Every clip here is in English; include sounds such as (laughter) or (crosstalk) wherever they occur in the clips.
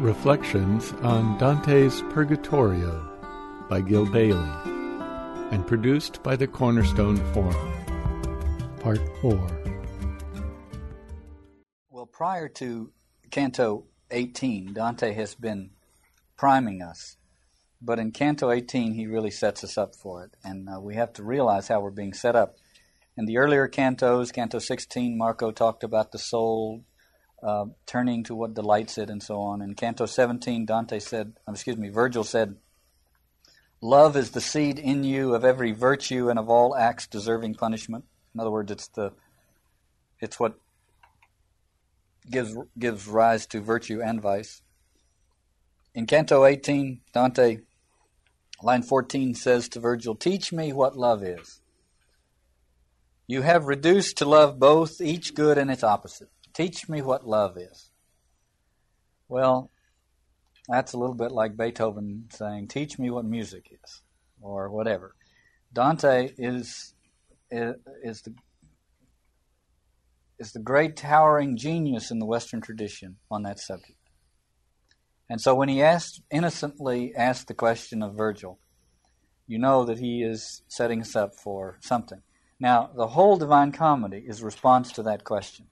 Reflections on Dante's Purgatorio by Gil Bailie and produced by the Cornerstone Forum. Part 4. Well, prior to Canto 18, Dante has been priming us. But in Canto 18, he really sets us up for it. And uh, we have to realize how we're being set up. In the earlier cantos, Canto 16, Marco talked about the soul uh, turning to what delights it and so on. In Canto 17, Dante said, um, excuse me, Virgil said, Love is the seed in you of every virtue and of all acts deserving punishment. In other words, it's the it's what gives gives rise to virtue and vice. In Canto 18, Dante, line 14 says to Virgil, Teach me what love is. You have reduced to love both, each good and its opposite. Teach me what love is. Well, that's a little bit like Beethoven saying, Teach me what music is, or whatever. Dante is, is, the, is the great towering genius in the Western tradition on that subject. And so when he asked, innocently asked the question of Virgil, you know that he is setting us up for something. Now, the whole Divine Comedy is a response to that question.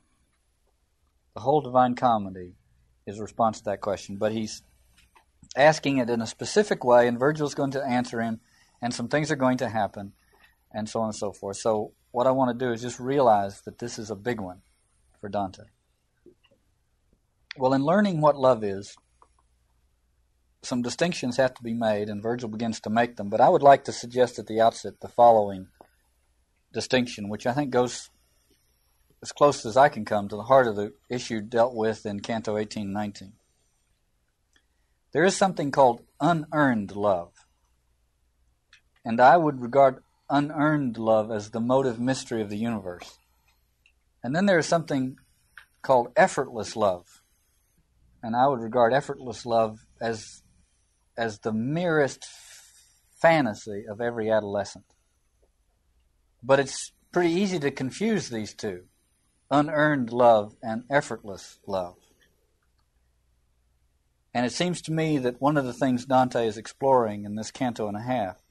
The whole Divine Comedy is a response to that question, but he's asking it in a specific way, and Virgil's going to answer him, and some things are going to happen, and so on and so forth. So, what I want to do is just realize that this is a big one for Dante. Well, in learning what love is, some distinctions have to be made, and Virgil begins to make them, but I would like to suggest at the outset the following distinction, which I think goes as close as I can come to the heart of the issue dealt with in Canto 1819. There is something called unearned love. And I would regard unearned love as the motive mystery of the universe. And then there is something called effortless love. And I would regard effortless love as, as the merest fantasy of every adolescent. But it's pretty easy to confuse these two unearned love and effortless love. And it seems to me that one of the things Dante is exploring in this canto and a half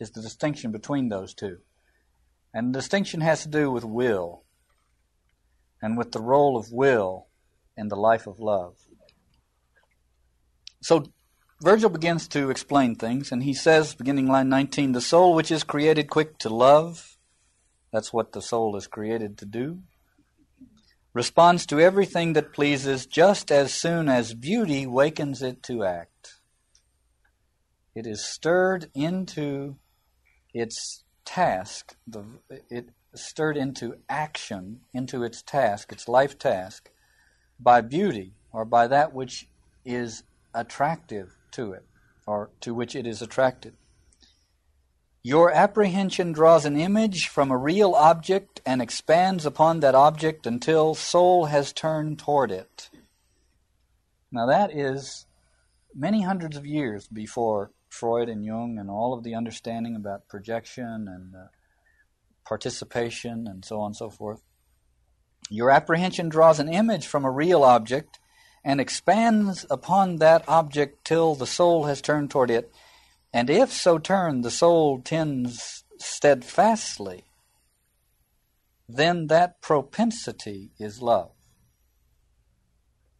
is the distinction between those two. And the distinction has to do with will and with the role of will in the life of love. So Virgil begins to explain things, and he says, beginning line 19, the soul which is created quick to love, that's what the soul is created to do, responds to everything that pleases just as soon as beauty wakens it to act. It is stirred into its task, the, it stirred into action, into its task, its life task, by beauty or by that which is attractive to it or to which it is attracted. Your apprehension draws an image from a real object and expands upon that object until soul has turned toward it. Now, that is many hundreds of years before Freud and Jung and all of the understanding about projection and uh, participation and so on and so forth. Your apprehension draws an image from a real object and expands upon that object till the soul has turned toward it and if so turned the soul tends steadfastly, then that propensity is love.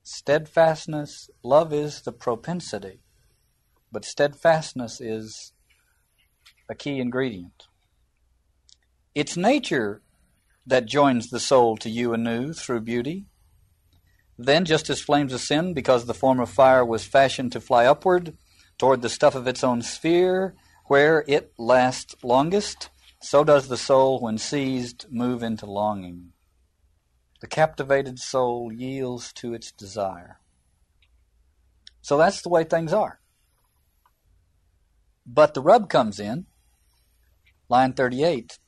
Steadfastness, love is the propensity, but steadfastness is a key ingredient. It's nature that joins the soul to you anew through beauty. Then, just as flames ascend because the form of fire was fashioned to fly upward, toward the stuff of its own sphere, where it lasts longest, so does the soul, when seized, move into longing. The captivated soul yields to its desire. So that's the way things are. But the rub comes in, line 38.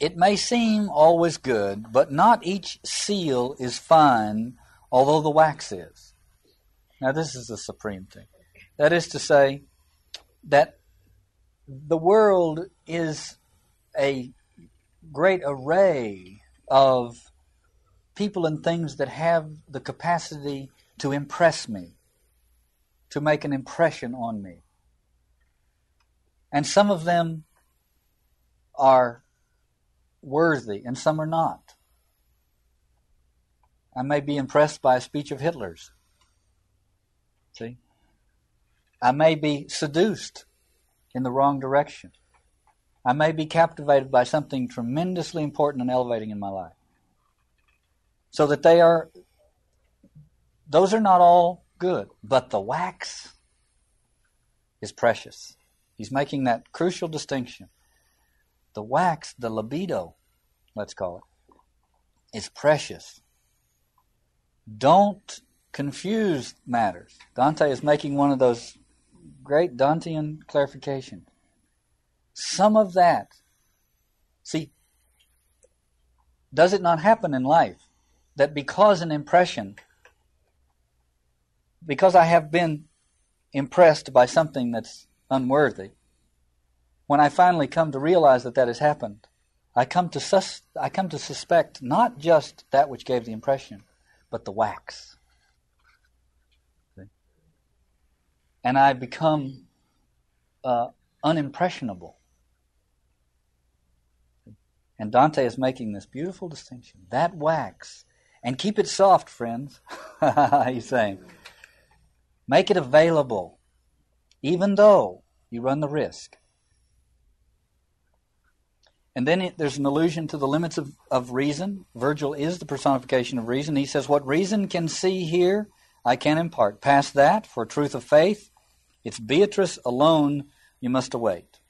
It may seem always good, but not each seal is fine, although the wax is. Now, this is the supreme thing. That is to say, that the world is a great array of people and things that have the capacity to impress me, to make an impression on me. And some of them are worthy and some are not. I may be impressed by a speech of Hitler's. See? I may be seduced in the wrong direction. I may be captivated by something tremendously important and elevating in my life. So that they are, those are not all good, but the wax is precious. He's making that crucial distinction. The wax, the libido, let's call it, is precious. Don't confuse matters. Dante is making one of those great Dantean clarification. Some of that, see, does it not happen in life that because an impression, because I have been impressed by something that's unworthy, when I finally come to realize that that has happened, I come to sus- I come to suspect not just that which gave the impression, but the wax. And I become uh, unimpressionable. And Dante is making this beautiful distinction. That wax, and keep it soft, friends, (laughs) he's saying. Make it available, even though you run the risk. And then it, there's an allusion to the limits of, of reason. Virgil is the personification of reason. He says, What reason can see here, I can impart. Past that, for truth of faith, it's Beatrice alone you must await.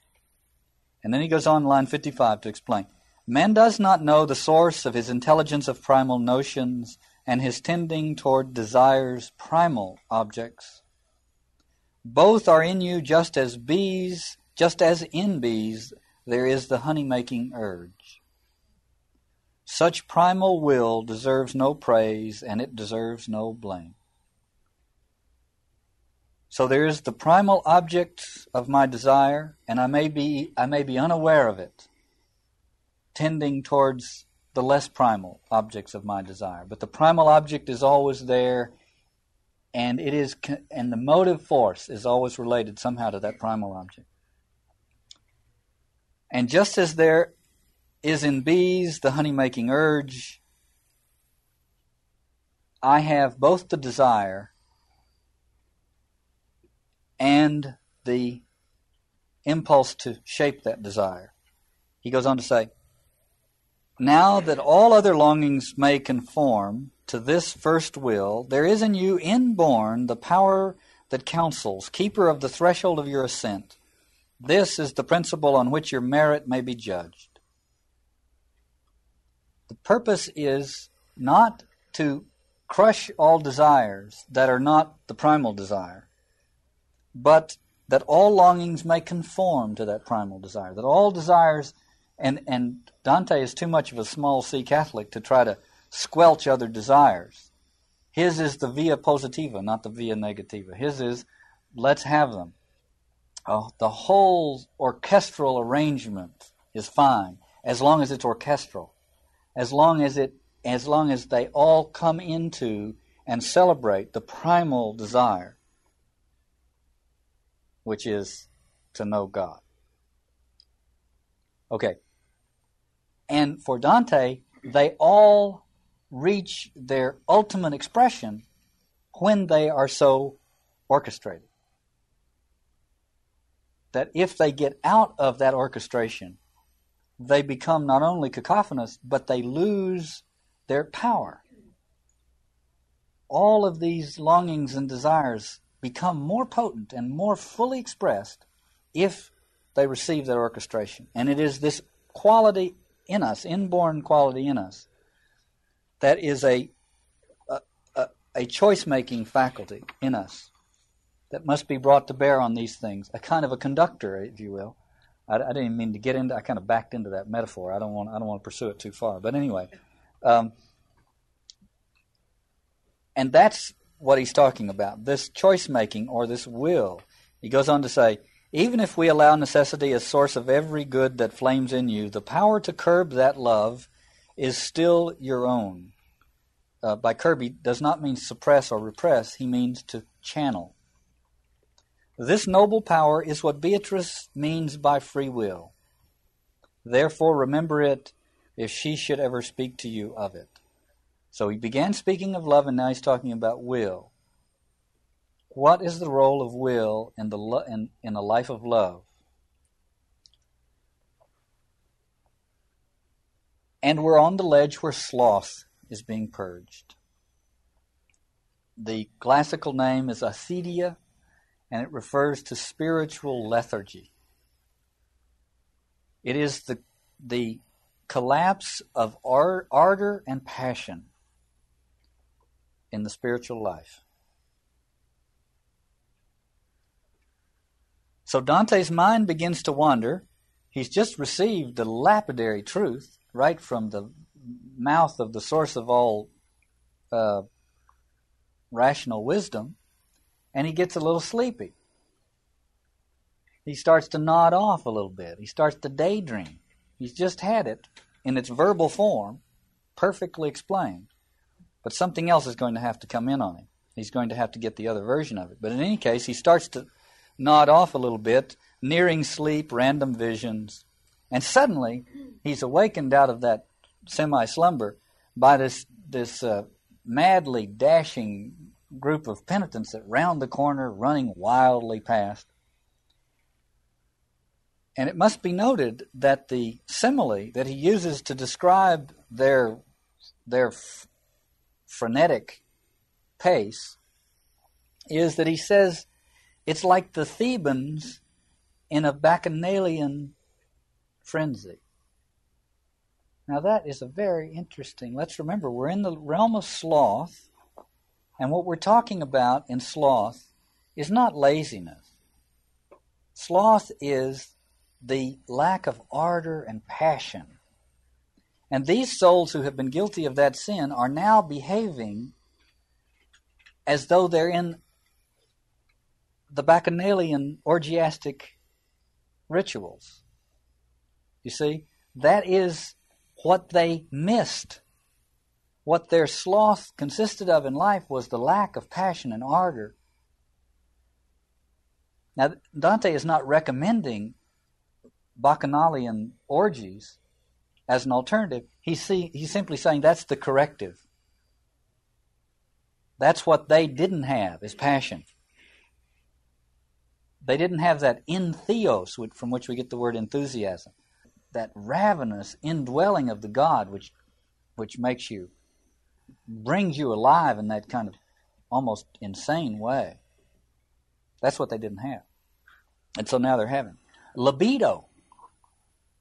And then he goes on, line 55, to explain. Man does not know the source of his intelligence of primal notions and his tending toward desires primal objects. Both are in you just as bees, just as in bees there is the honey making urge. Such primal will deserves no praise and it deserves no blame. So there is the primal object of my desire, and I may be I may be unaware of it, tending towards the less primal objects of my desire. But the primal object is always there, and it is and the motive force is always related somehow to that primal object. And just as there is in bees the honey making urge, I have both the desire and the impulse to shape that desire. He goes on to say, Now that all other longings may conform to this first will, there is in you inborn the power that counsels, keeper of the threshold of your ascent. This is the principle on which your merit may be judged. The purpose is not to crush all desires that are not the primal desire, but that all longings may conform to that primal desire, that all desires, and, and Dante is too much of a small c Catholic to try to squelch other desires. His is the via positiva, not the via negativa. His is, let's have them. Oh, the whole orchestral arrangement is fine as long as it's orchestral, as long as it, as long as they all come into and celebrate the primal desire which is to know God. Okay. And for Dante, they all reach their ultimate expression when they are so orchestrated. That if they get out of that orchestration, they become not only cacophonous, but they lose their power. All of these longings and desires become more potent and more fully expressed if they receive that orchestration. And it is this quality in us, inborn quality in us, that is a, a, a, a choice making faculty in us that must be brought to bear on these things, a kind of a conductor, if you will. I, I didn't mean to get into. I kind of backed into that metaphor. I don't want. I don't want to pursue it too far. But anyway, um, and that's what he's talking about this choice making or this will. He goes on to say, even if we allow necessity as source of every good that flames in you, the power to curb that love is still your own. Uh, by curb, he does not mean suppress or repress, he means to channel. This noble power is what Beatrice means by free will. Therefore, remember it if she should ever speak to you of it. So he began speaking of love, and now he's talking about will. What is the role of will in, the lo- in, in a life of love? And we're on the ledge where sloth is being purged. The classical name is acedia, and it refers to spiritual lethargy. It is the, the collapse of ardor and passion in the spiritual life. So Dante's mind begins to wander. He's just received the lapidary truth right from the mouth of the source of all uh, rational wisdom, and he gets a little sleepy. He starts to nod off a little bit. He starts to daydream. He's just had it in its verbal form, perfectly explained. But something else is going to have to come in on him. He's going to have to get the other version of it. But in any case, he starts to nod off a little bit, nearing sleep, random visions. And suddenly, he's awakened out of that semi slumber by this, this uh, madly dashing group of penitents that round the corner, running wildly past. And it must be noted that the simile that he uses to describe their, their frenetic pace is that he says it's like the Thebans in a bacchanalian frenzy. Now, that is a very interesting. Let's remember, we're in the realm of sloth, and what we're talking about in sloth is not laziness. Sloth is the lack of ardor and passion. And these souls who have been guilty of that sin are now behaving as though they're in the bacchanalian orgiastic rituals. You see, that is what they missed. What their sloth consisted of in life was the lack of passion and ardor. Now, Dante is not recommending bacchanalian orgies as an alternative. He's, see, he's simply saying that's the corrective. That's what they didn't have, is passion. They didn't have that entheos, from which we get the word enthusiasm that ravenous indwelling of the God which which makes you brings you alive in that kind of almost insane way. That's what they didn't have. And so now they're having libido.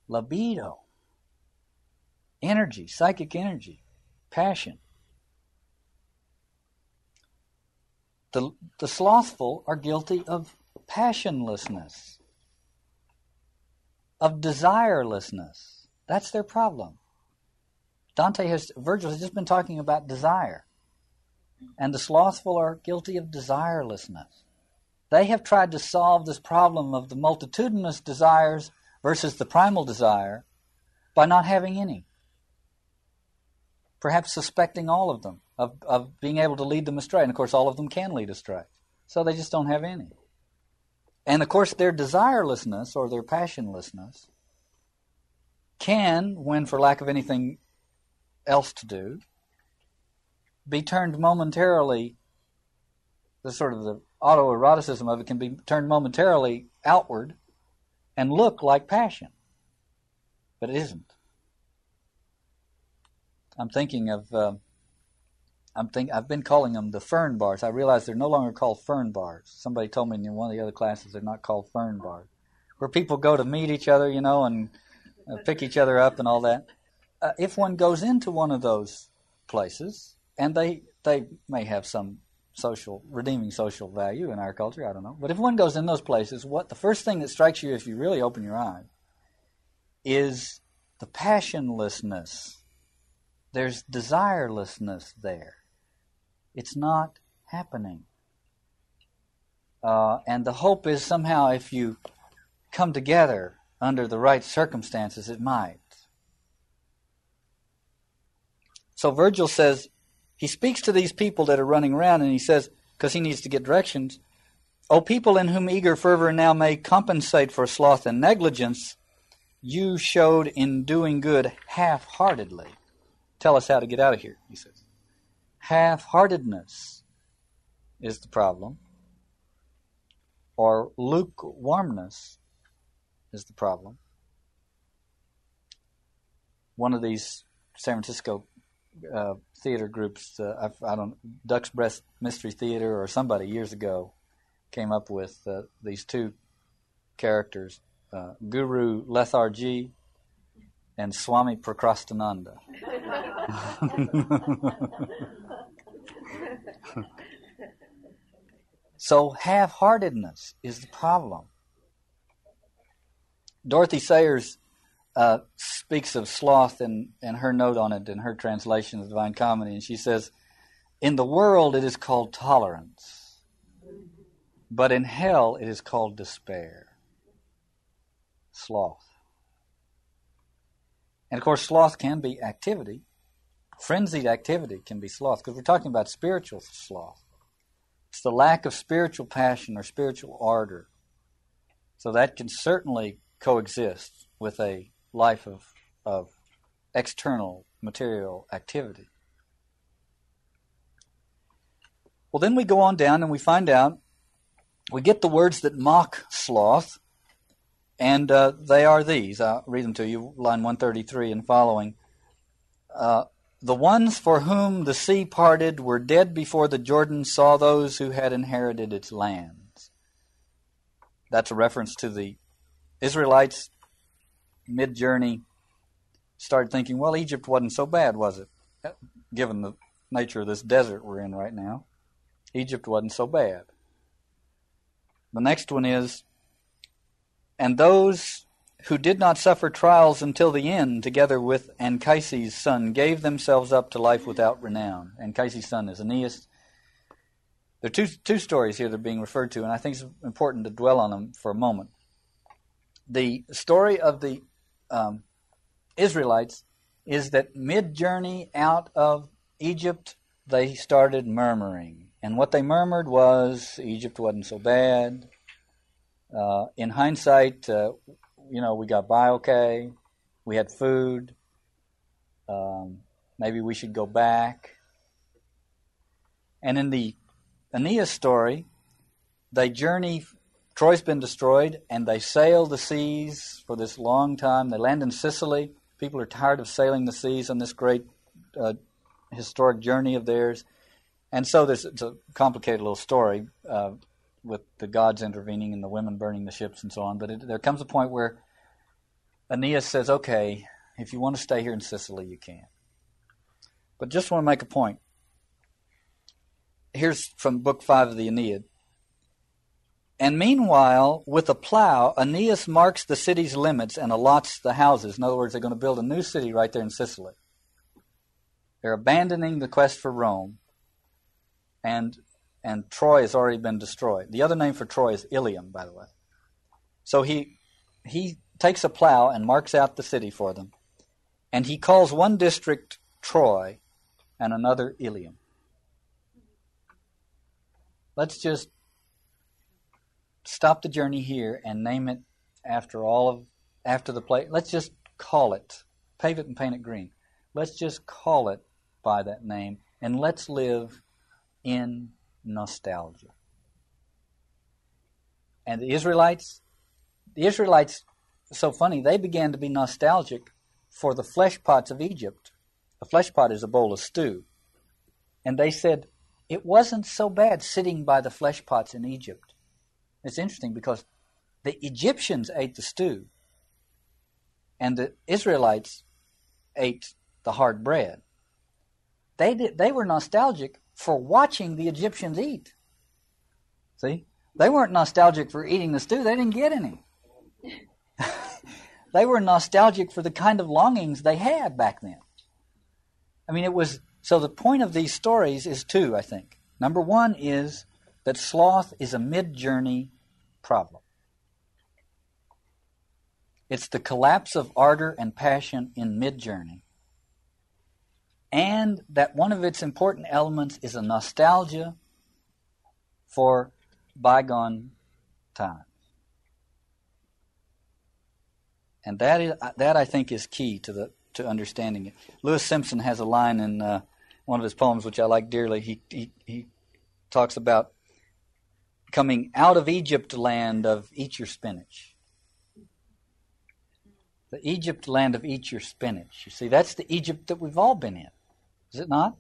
Libido. Energy, psychic energy, passion. The, the slothful are guilty of passionlessness of desirelessness. That's their problem. Dante has, Virgil has just been talking about desire. And the slothful are guilty of desirelessness. They have tried to solve this problem of the multitudinous desires versus the primal desire by not having any. Perhaps suspecting all of them of, of being able to lead them astray. And of course, all of them can lead astray. So they just don't have any. And of course, their desirelessness or their passionlessness can, when for lack of anything else to do, be turned momentarily, the sort of the autoeroticism of it can be turned momentarily outward and look like passion. But it isn't. I'm thinking of. Uh, I'm think I've been calling them the fern bars. I realize they're no longer called fern bars. Somebody told me in one of the other classes they're not called fern bars, where people go to meet each other, you know, and uh, pick each other up and all that. Uh, if one goes into one of those places, and they they may have some social redeeming social value in our culture, I don't know. But if one goes in those places, what the first thing that strikes you if you really open your eyes is the passionlessness. There's desirelessness there. It's not happening. Uh, and the hope is somehow if you come together under the right circumstances, it might. So Virgil says, he speaks to these people that are running around and he says, because he needs to get directions, O people in whom eager fervor now may compensate for sloth and negligence, you showed in doing good half heartedly. Tell us how to get out of here, he says. Half heartedness is the problem, or lukewarmness is the problem. One of these San Francisco uh, theater groups, uh, I, I, don't, Duck's Breath Mystery Theater or somebody years ago came up with uh, these two characters, uh, Guru Lethargy and Swami Procrastinanda. (laughs) so half heartedness is the problem. Dorothy Sayers uh, speaks of sloth in, in her note on it in her translation of the Divine Comedy, and she says, In the world it is called tolerance, but in hell it is called despair. Sloth. And of course, sloth can be activity. Frenzied activity can be sloth, because we're talking about spiritual sloth. It's the lack of spiritual passion or spiritual ardor. So that can certainly coexist with a life of, of external material activity. Well, then we go on down and we find out, we get the words that mock sloth, and uh, they are these. I'll read them to you, line 133 and following. Uh, the ones for whom the sea parted were dead before the Jordan saw those who had inherited its lands. That's a reference to the Israelites mid journey started thinking, well, Egypt wasn't so bad, was it? Given the nature of this desert we're in right now, Egypt wasn't so bad. The next one is, and those who did not suffer trials until the end, together with Anchises' son, gave themselves up to life without renown. Anchises' son is Aeneas. There are two, two stories here that are being referred to, and I think it's important to dwell on them for a moment. The story of the um, Israelites is that mid journey out of Egypt, they started murmuring. And what they murmured was Egypt wasn't so bad. Uh, in hindsight, uh, you know, we got by okay. We had food. Um, maybe we should go back. And in the Aeneas story, they journey Troy's been destroyed, and they sail the seas for this long time. They land in Sicily. People are tired of sailing the seas on this great uh, historic journey of theirs. And so there's it's a complicated little story uh, with the gods intervening and the women burning the ships and so on. But it, there comes a point where Aeneas says, okay, if you want to stay here in Sicily, you can. But just want to make a point. Here's from Book 5 of the Aeneid. And meanwhile, with a plow, Aeneas marks the city's limits and allots the houses. In other words, they're going to build a new city right there in Sicily. They're abandoning the quest for Rome, and and Troy has already been destroyed. The other name for Troy is Ilium, by the way. So he he takes a plow and marks out the city for them, and he calls one district Troy and another Ilium. Let's just stop the journey here and name it after all of after the place. Let's just call it, pave it and paint it green. Let's just call it by that name and let's live in nostalgia. And the Israelites, the Israelites, so funny, they began to be nostalgic for the flesh pots of Egypt. A flesh pot is a bowl of stew. And they said, it wasn't so bad sitting by the flesh pots in Egypt. It's interesting because the Egyptians ate the stew, and the Israelites ate the hard bread. They did, they were nostalgic for watching the Egyptians eat. See, they weren't nostalgic for eating the stew; they didn't get any. (laughs) they were nostalgic for the kind of longings they had back then. I mean, it was so. The point of these stories is two, I think. Number one is that sloth is a mid journey problem. It's the collapse of ardor and passion in mid journey. And that one of its important elements is a nostalgia for bygone times. And that is that I think is key to the to understanding it. Louis Simpson has a line in uh, one of his poems which I like dearly. He he he talks about coming out of Egypt land of eat your spinach. The Egypt land of eat your spinach. You see, that's the Egypt that we've all been in, is it not?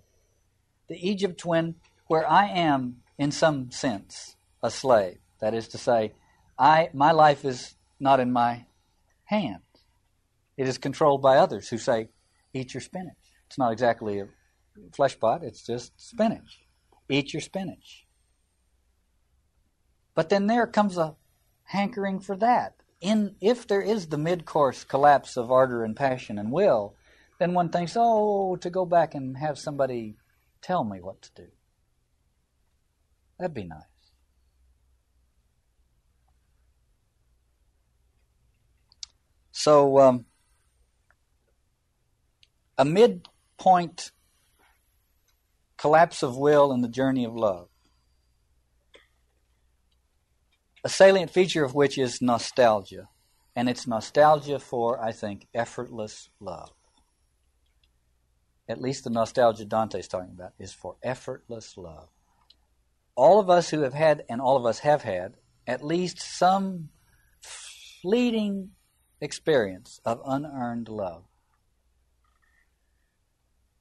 The Egypt when where I am, in some sense, a slave. That is to say, I my life is not in my hands. It is controlled by others who say, "Eat your spinach." It's not exactly a flesh pot; it's just spinach. Eat your spinach. But then there comes a hankering for that. In if there is the mid-course collapse of ardor and passion and will, then one thinks, "Oh, to go back and have somebody tell me what to do." That'd be nice. So, um, a midpoint collapse of will in the journey of love. A salient feature of which is nostalgia. And it's nostalgia for, I think, effortless love. At least the nostalgia Dante's talking about is for effortless love all of us who have had, and all of us have had, at least some fleeting experience of unearned love.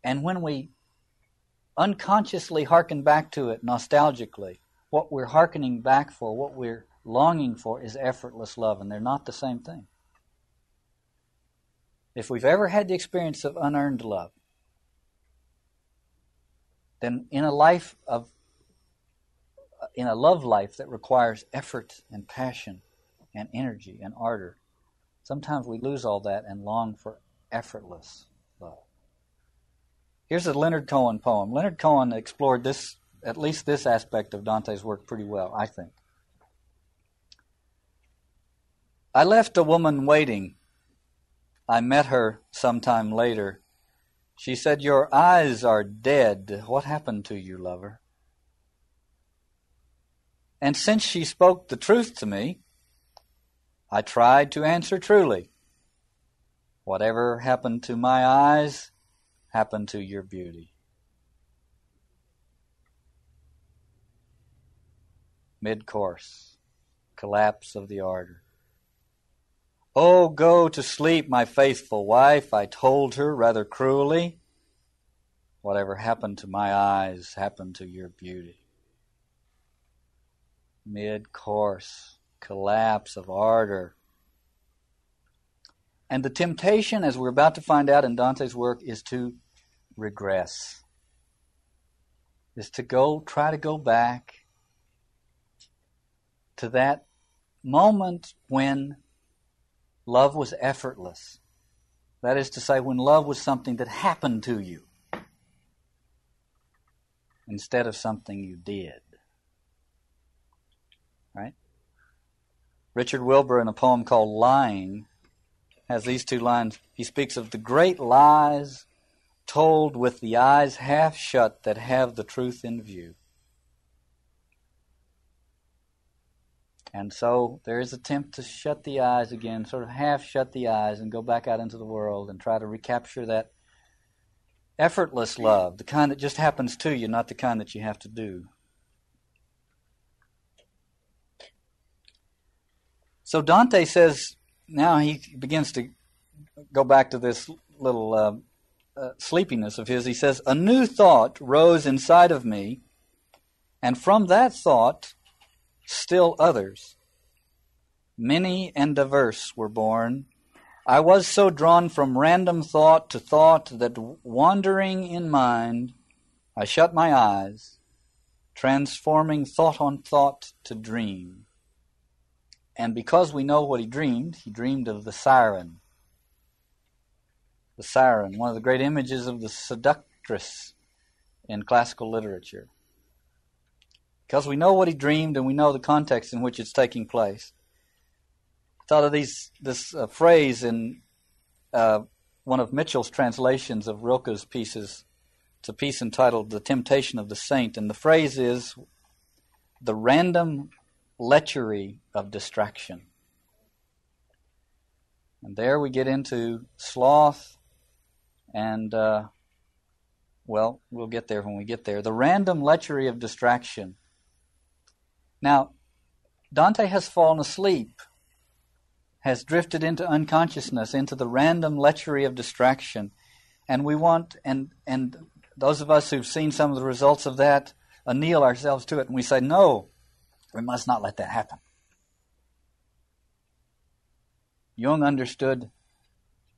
And when we unconsciously hearken back to it nostalgically, what we're hearkening back for, what we're longing for, is effortless love, and they're not the same thing. If we've ever had the experience of unearned love, then in a life of in a love life that requires effort and passion and energy and ardor, sometimes we lose all that and long for effortless love. Here's a Leonard Cohen poem. Leonard Cohen explored this, at least this aspect of Dante's work pretty well, I think. I left a woman waiting. I met her some time later. She said, Your eyes are dead. What happened to you, lover? And since she spoke the truth to me, I tried to answer truly. Whatever happened to my eyes happened to your beauty. Mid course, collapse of the ardor. Oh, go to sleep, my faithful wife, I told her rather cruelly. Whatever happened to my eyes happened to your beauty mid course, collapse of ardor. And the temptation, as we're about to find out in Dante's work, is to regress, is to go, try to go back to that moment when love was effortless. That is to say, when love was something that happened to you instead of something you did. Right? Richard Wilbur, in a poem called Lying, has these two lines. He speaks of the great lies told with the eyes half shut that have the truth in view. And so there is attempt to shut the eyes again, sort of half shut the eyes and go back out into the world and try to recapture that effortless love, the kind that just happens to you, not the kind that you have to do. So Dante says, now he begins to go back to this little uh, uh, sleepiness of his. He says, A new thought rose inside of me, and from that thought, still others. Many and diverse were born. I was so drawn from random thought to thought that wandering in mind, I shut my eyes, transforming thought on thought to dream. And because we know what he dreamed, he dreamed of the siren. The siren, one of the great images of the seductress in classical literature. Because we know what he dreamed and we know the context in which it's taking place. I thought of these this uh, phrase in uh, one of Mitchell's translations of Rilke's pieces. It's a piece entitled "The Temptation of the Saint," and the phrase is, "The random lechery of distraction. And there we get into sloth and, uh, well, we'll get there when we get there. The random lechery of distraction. Now, Dante has fallen asleep, has drifted into unconsciousness, into the random lechery of distraction. And we want, and, and those of us who've seen some of the results of that, anneal ourselves to it, and we say, no, we must not let that happen. Jung understood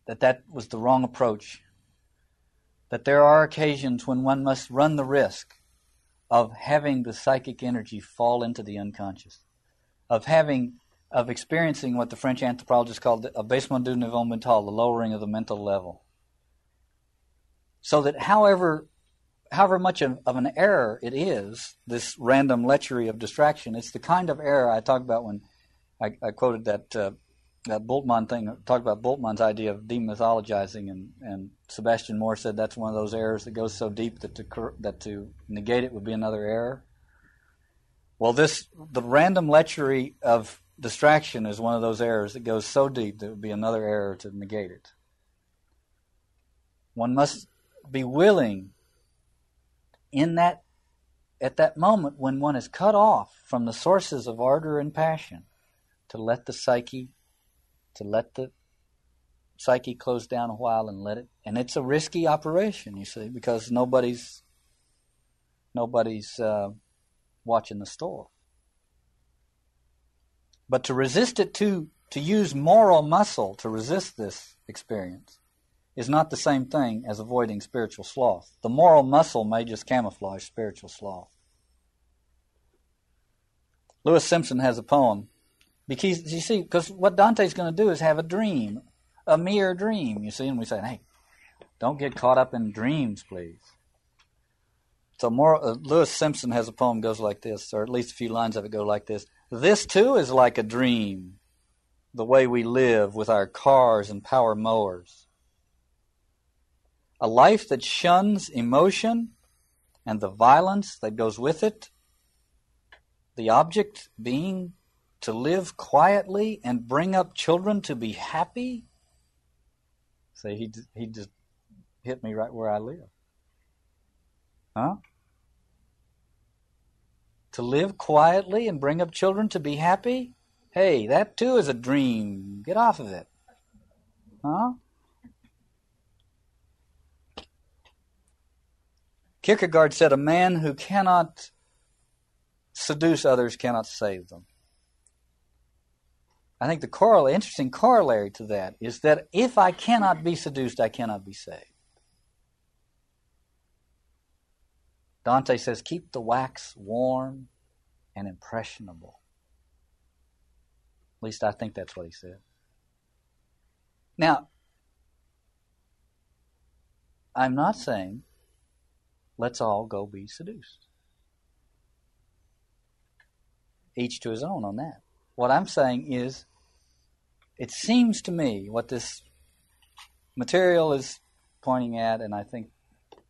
that that was the wrong approach. That there are occasions when one must run the risk of having the psychic energy fall into the unconscious, of having, of experiencing what the French anthropologists called abaissement du niveau mental, the lowering of the mental level. So that however, however much of, of an error it is, this random lechery of distraction, it's the kind of error I talked about when I, I quoted that uh, that Bultmann thing, talked about Bultmann's idea of demythologizing, and, and Sebastian Moore said that's one of those errors that goes so deep that to, that to negate it would be another error. Well, this the random lechery of distraction is one of those errors that goes so deep that it would be another error to negate it. One must be willing in that at that moment when one is cut off from the sources of ardor and passion to let the psyche to let the psyche close down a while and let it and it's a risky operation you see because nobody's nobody's uh, watching the store. But to resist it to to use moral muscle to resist this experience is not the same thing as avoiding spiritual sloth. The moral muscle may just camouflage spiritual sloth. Louis Simpson has a poem because you see, because what Dante's going to do is have a dream, a mere dream. You see, and we say, "Hey, don't get caught up in dreams, please." So, more, uh, Louis Simpson has a poem goes like this, or at least a few lines of it go like this: "This too is like a dream, the way we live with our cars and power mowers." A life that shuns emotion and the violence that goes with it, the object being to live quietly and bring up children to be happy? Say, he, he just hit me right where I live. Huh? To live quietly and bring up children to be happy? Hey, that too is a dream. Get off of it. Huh? Kierkegaard said, A man who cannot seduce others cannot save them. I think the corollary, interesting corollary to that is that if I cannot be seduced, I cannot be saved. Dante says, keep the wax warm and impressionable. At least I think that's what he said. Now, I'm not saying let's all go be seduced. Each to his own on that. What I'm saying is it seems to me what this material is pointing at, and I think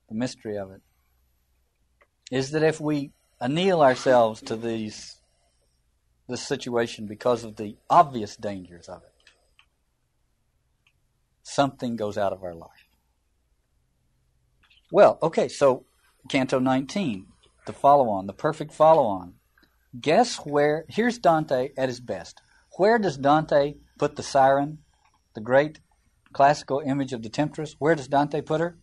the mystery of it, is that if we anneal ourselves to these this situation because of the obvious dangers of it, something goes out of our life. Well, okay, so Canto 19, the follow on, the perfect follow on. Guess where? Here's Dante at his best. Where does Dante put the siren, the great classical image of the temptress, where does Dante put her?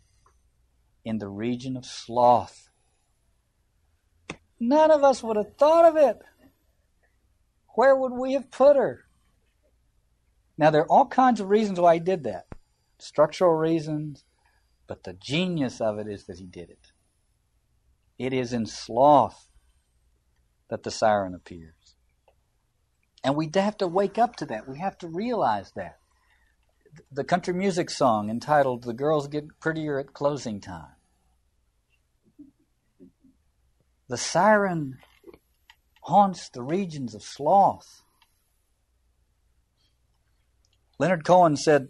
In the region of sloth. None of us would have thought of it. Where would we have put her? Now, there are all kinds of reasons why he did that structural reasons, but the genius of it is that he did it. It is in sloth that the siren appears. And we have to wake up to that. We have to realize that. The country music song entitled The Girls Get Prettier at Closing Time. The siren haunts the regions of sloth. Leonard Cohen said,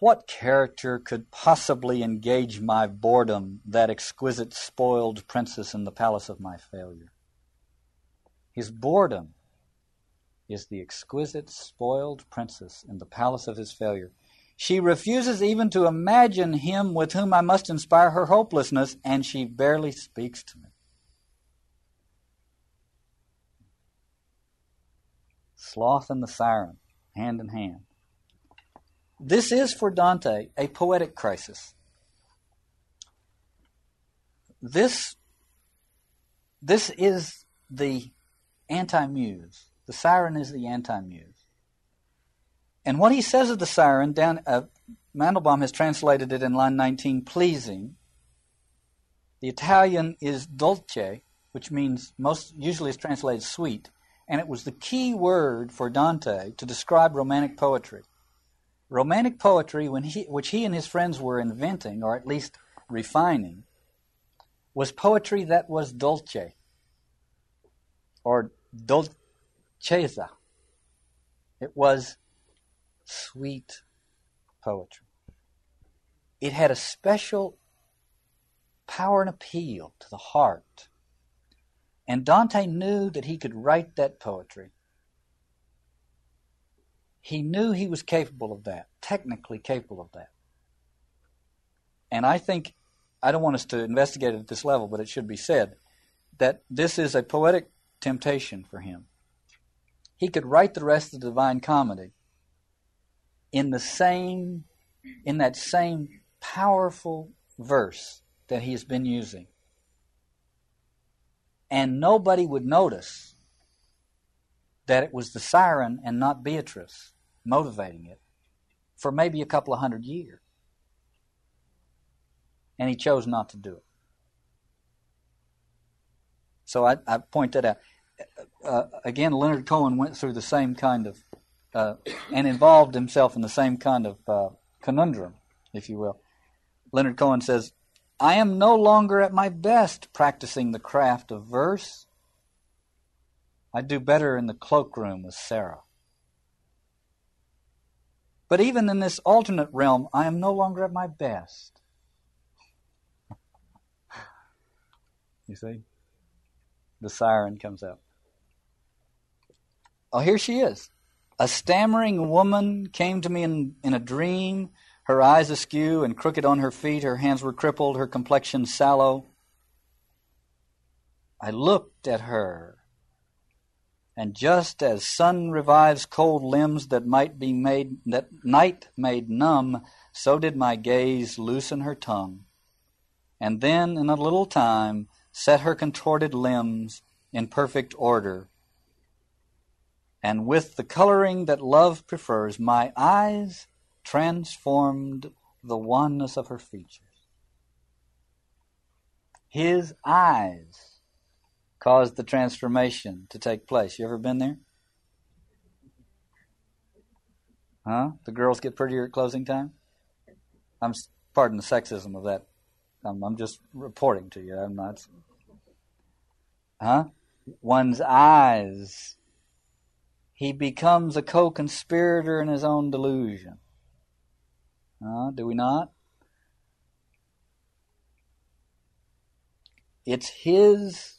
What character could possibly engage my boredom, that exquisite spoiled princess in the palace of my failure? His boredom is the exquisite, spoiled princess in the palace of his failure. She refuses even to imagine him with whom I must inspire her hopelessness, and she barely speaks to me. Sloth and the siren, hand in hand. This is for Dante a poetic crisis. This, this is the anti muse. The siren is the anti muse. And what he says of the siren, down, uh, Mandelbaum has translated it in line 19, pleasing. The Italian is dolce, which means most usually is translated sweet, and it was the key word for Dante to describe romantic poetry. Romantic poetry, when he, which he and his friends were inventing, or at least refining, was poetry that was dolce, or dolcezza. It was sweet poetry. It had a special power and appeal to the heart. And Dante knew that he could write that poetry. He knew he was capable of that, technically capable of that. And I think, I don't want us to investigate it at this level, but it should be said that this is a poetic temptation for him. He could write the rest of the Divine Comedy in the same in that same powerful verse that he has been using. And nobody would notice that it was the siren and not Beatrice motivating it for maybe a couple of hundred years. And he chose not to do it. So I, I point that out. Uh, again, Leonard Cohen went through the same kind of uh, and involved himself in the same kind of uh, conundrum, if you will. Leonard Cohen says, I am no longer at my best practicing the craft of verse. I do better in the cloakroom with Sarah. But even in this alternate realm, I am no longer at my best. (laughs) you see? The siren comes out. Oh, here she is. A stammering woman came to me in, in a dream, her eyes askew and crooked on her feet, her hands were crippled, her complexion sallow. I looked at her, and just as sun revives cold limbs that might be made that night made numb, so did my gaze loosen her tongue, and then in a little time set her contorted limbs in perfect order and with the coloring that love prefers, my eyes transformed the wanness of her features. His eyes caused the transformation to take place. You ever been there? Huh? The girls get prettier at closing time? I'm pardon the sexism of that. I'm, I'm just reporting to you. I'm not. Huh? One's eyes he becomes a co conspirator in his own delusion. Uh, do we not? It's his.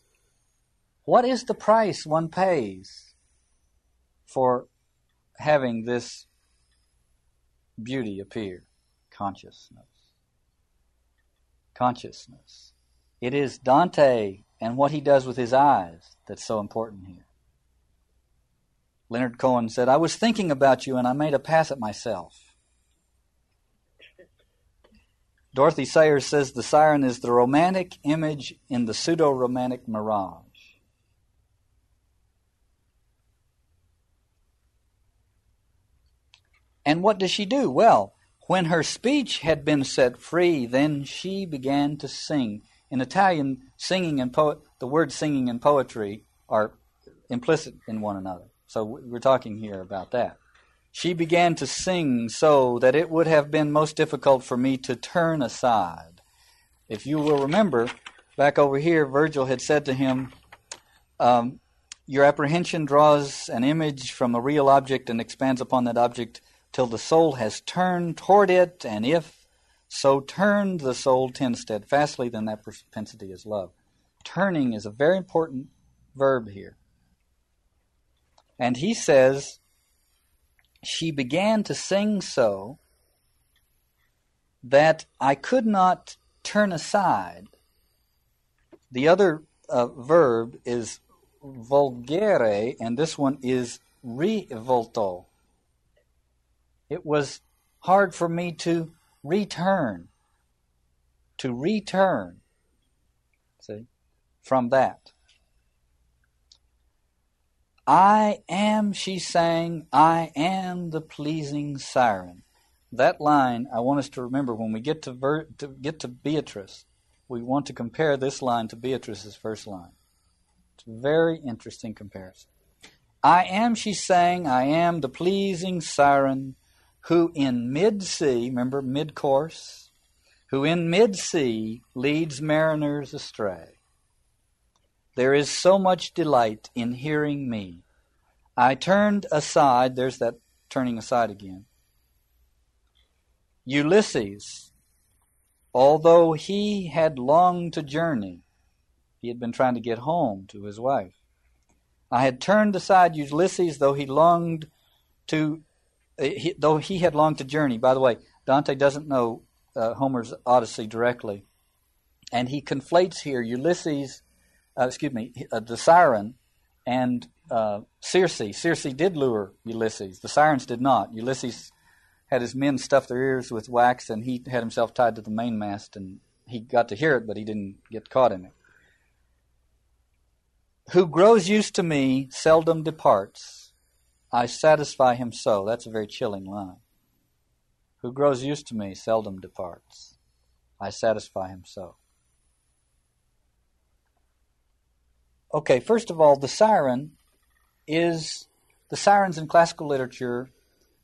What is the price one pays for having this beauty appear? Consciousness. Consciousness. It is Dante and what he does with his eyes that's so important here. Leonard Cohen said, I was thinking about you and I made a pass at myself. Dorothy Sayers says the siren is the romantic image in the pseudo romantic mirage. And what does she do? Well, when her speech had been set free, then she began to sing. In Italian, singing and the word singing and poetry are implicit in one another. So we're talking here about that. She began to sing so that it would have been most difficult for me to turn aside. If you will remember, back over here, Virgil had said to him, um, Your apprehension draws an image from a real object and expands upon that object till the soul has turned toward it, and if so turned the soul tends steadfastly, then that propensity is love. Turning is a very important verb here. And he says, She began to sing so that I could not turn aside. The other uh, verb is volgere, and this one is rivolto. It was hard for me to return, to return, see, from that. I am, she sang, I am the pleasing siren. That line I want us to remember when we get to, ver- to get to Beatrice. We want to compare this line to Beatrice's first line. It's a very interesting comparison. I am, she sang, I am the pleasing siren who in mid sea, remember mid course, who in mid sea leads mariners astray. There is so much delight in hearing me. I turned aside, there's that turning aside again. Ulysses, although he had longed to journey, he had been trying to get home to his wife. I had turned aside Ulysses, though he longed to, uh, he, though he had longed to journey. By the way, Dante doesn't know uh, Homer's Odyssey directly, and he conflates here Ulysses, uh, excuse me, uh, the siren, and uh, Circe. Circe did lure Ulysses. The sirens did not. Ulysses had his men stuff their ears with wax, and he had himself tied to the mainmast, and he got to hear it, but he didn't get caught in it who grows used to me seldom departs. I satisfy him so. That's a very chilling line. Who grows used to me seldom departs. I satisfy him so. Okay, first of all, the siren is the sirens in classical literature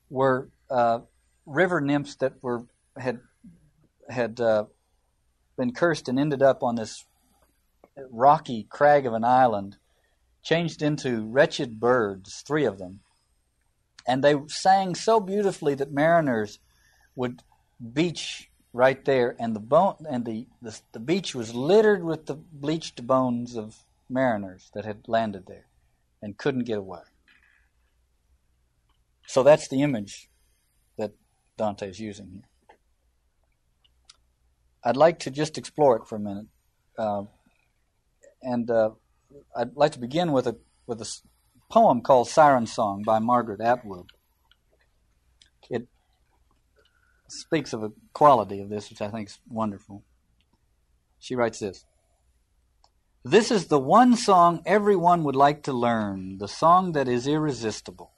were uh, river nymphs that were had had uh, been cursed and ended up on this rocky crag of an island, changed into wretched birds, three of them. And they sang so beautifully that mariners would beach right there, and the bone and the, the, the beach was littered with the bleached bones of mariners that had landed there and couldn't get away. So that's the image that Dante is using here. I'd like to just explore it for a minute. Uh, and uh, I'd like to begin with a with a poem called "Siren Song" by Margaret Atwood. It speaks of a quality of this, which I think is wonderful. She writes this. This is the one song everyone would like to learn, the song that is irresistible.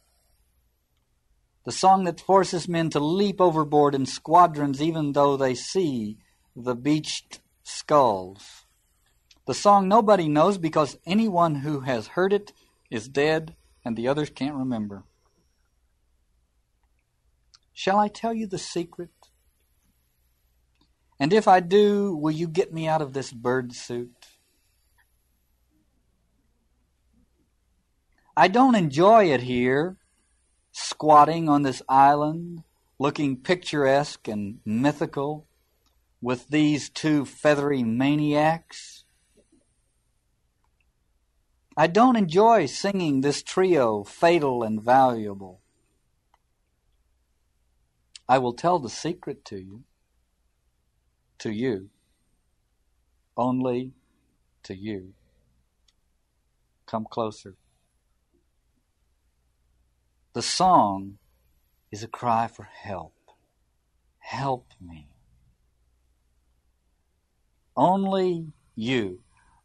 The song that forces men to leap overboard in squadrons even though they see the beached skulls. The song nobody knows because anyone who has heard it is dead and the others can't remember. Shall I tell you the secret? And if I do, will you get me out of this bird suit? I don't enjoy it here, squatting on this island, looking picturesque and mythical with these two feathery maniacs. I don't enjoy singing this trio, fatal and valuable. I will tell the secret to you, to you, only to you. Come closer. The song is a cry for help. Help me. Only you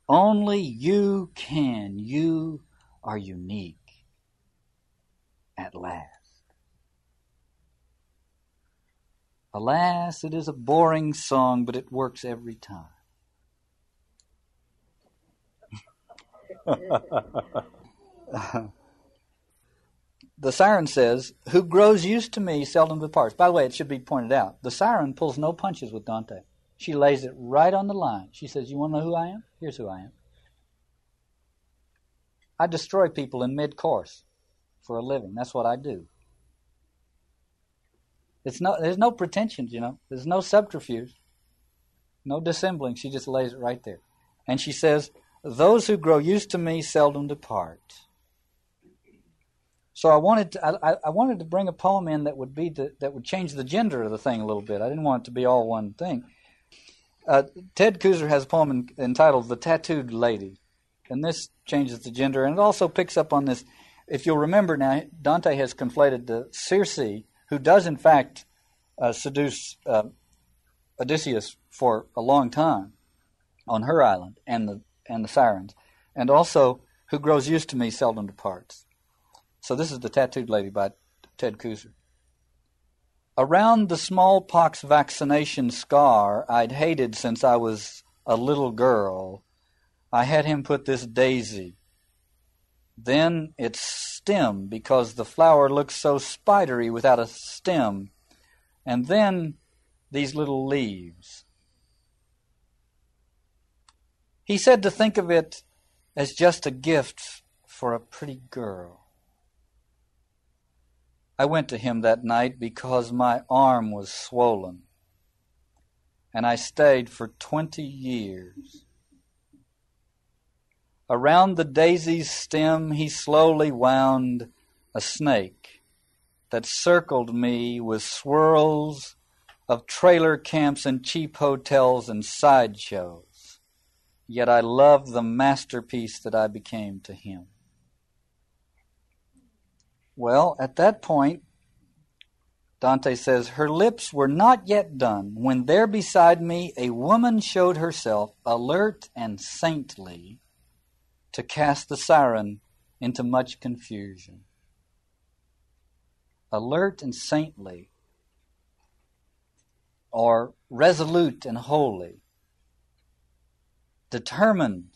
only you can. You are unique at last. Alas, it is a boring song, but it works every time. (laughs) the siren says, Who grows used to me seldom departs. By the way, it should be pointed out the siren pulls no punches with Dante. She lays it right on the line. She says, You want to know who I am? Here's who I am. I destroy people in mid course for a living. That's what I do. It's no, there's no pretensions, you know. There's no subterfuge, no dissembling. She just lays it right there. And she says, Those who grow used to me seldom depart. So I wanted to, I, I wanted to bring a poem in that would be the, that would change the gender of the thing a little bit. I didn't want it to be all one thing. Uh, Ted Kooser has a poem in, entitled "The Tattooed Lady," and this changes the gender, and it also picks up on this. If you'll remember now, Dante has conflated the Circe, who does in fact uh, seduce uh, Odysseus for a long time on her island, and the and the sirens, and also who grows used to me seldom departs. So this is the tattooed lady by Ted Kooser. Around the smallpox vaccination scar I'd hated since I was a little girl, I had him put this daisy. Then its stem, because the flower looks so spidery without a stem. And then these little leaves. He said to think of it as just a gift for a pretty girl. I went to him that night because my arm was swollen, and I stayed for 20 years. Around the daisy's stem he slowly wound a snake that circled me with swirls of trailer camps and cheap hotels and sideshows. Yet I loved the masterpiece that I became to him. Well, at that point, Dante says, Her lips were not yet done when there beside me a woman showed herself, alert and saintly, to cast the siren into much confusion. Alert and saintly, or resolute and holy, determined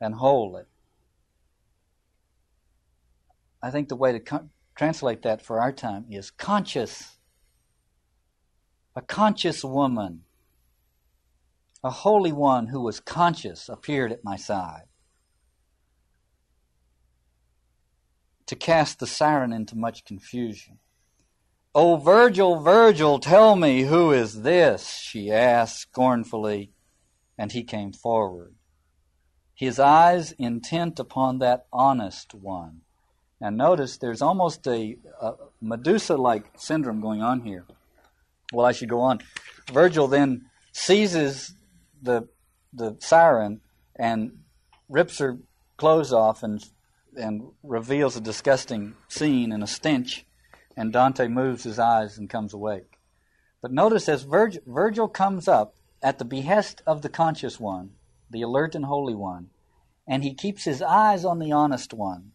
and holy. I think the way to co- translate that for our time is conscious. A conscious woman, a holy one who was conscious, appeared at my side. To cast the siren into much confusion. Oh, Virgil, Virgil, tell me who is this? she asked scornfully, and he came forward, his eyes intent upon that honest one and notice there's almost a, a Medusa like syndrome going on here. Well, I should go on. Virgil then seizes the, the siren and rips her clothes off and, and reveals a disgusting scene and a stench, and Dante moves his eyes and comes awake. But notice as Virgil, Virgil comes up at the behest of the conscious one, the alert and holy one, and he keeps his eyes on the honest one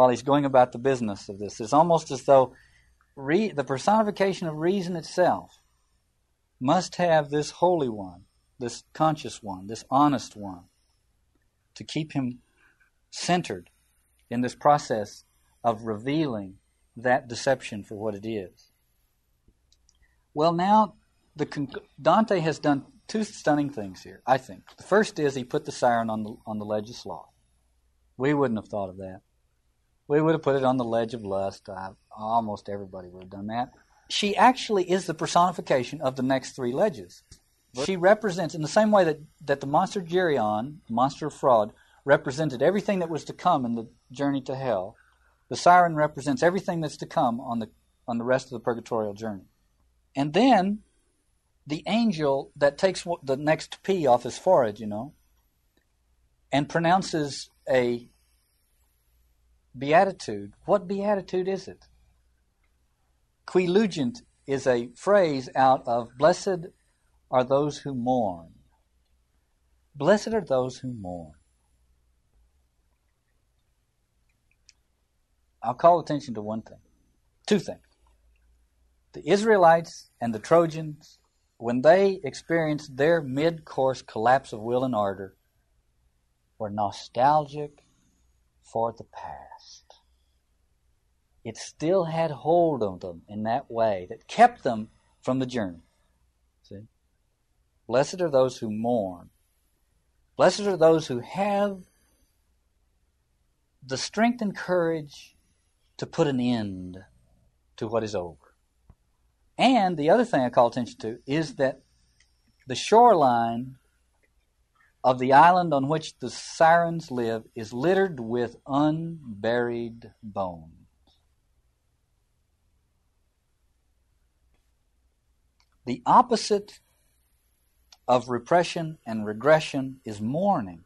while he's going about the business of this. It's almost as though re- the personification of reason itself must have this holy one, this conscious one, this honest one, to keep him centered in this process of revealing that deception for what it is. Well, now the Dante has done two stunning things here. I think the first is he put the siren on the on the sloth. We wouldn't have thought of that. We would have put it on the ledge of lust. Almost everybody would have done that. She actually is the personification of the next three ledges. She represents, in the same way that, that the monster Geryon, the monster of fraud, represented everything that was to come in the journey to hell, the siren represents everything that's to come on the, on the rest of the purgatorial journey. And then the angel that takes the next P off his forehead, you know, and pronounces a beatitude. What beatitude is it? Qui lugent is a phrase out of Blessed are those who mourn. Blessed are those who mourn. I'll call attention to one thing, two things. The Israelites and the Trojans, when they experienced their mid course collapse of will and ardor, were nostalgic for the past. It still had hold of them in that way that kept them from the journey. See? Blessed are those who mourn. Blessed are those who have the strength and courage to put an end to what is over. And the other thing I call attention to is that the shoreline of the island on which the sirens live is littered with unburied bones. The opposite of repression and regression is mourning.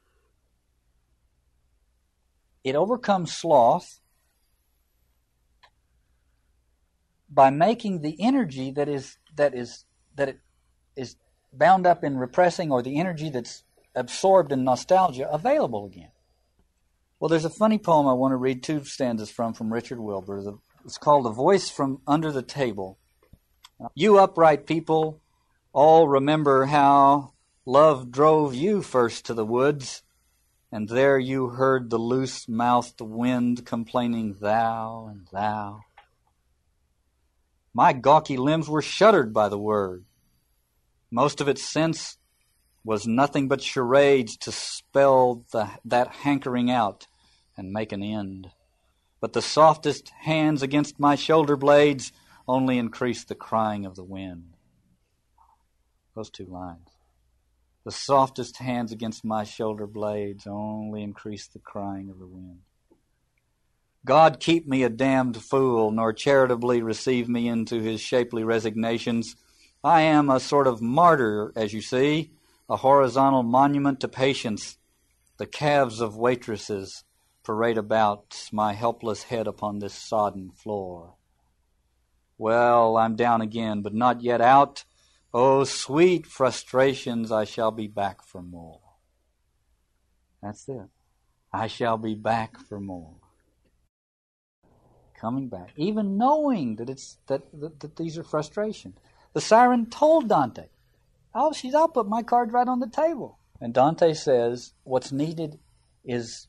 It overcomes sloth by making the energy that is that is that it is bound up in repressing or the energy that's absorbed in nostalgia available again. Well, there's a funny poem I want to read two stanzas from from Richard Wilbur. It's called "A Voice from Under the Table." You upright people all remember how love drove you first to the woods, and there you heard the loose mouthed wind complaining, Thou and Thou. My gawky limbs were shuddered by the word. Most of its sense was nothing but charades to spell the, that hankering out and make an end. But the softest hands against my shoulder blades only increased the crying of the wind. Those two lines. The softest hands against my shoulder blades only increased the crying of the wind. God keep me a damned fool, nor charitably receive me into his shapely resignations. I am a sort of martyr, as you see, a horizontal monument to patience. The calves of waitresses parade about my helpless head upon this sodden floor. Well, I'm down again, but not yet out. Oh, sweet frustrations, I shall be back for more. That's it. I shall be back for more. Coming back, even knowing that it's that, that, that these are frustrations. The siren told Dante, "Oh, she's. I'll put my cards right on the table." And Dante says, "What's needed is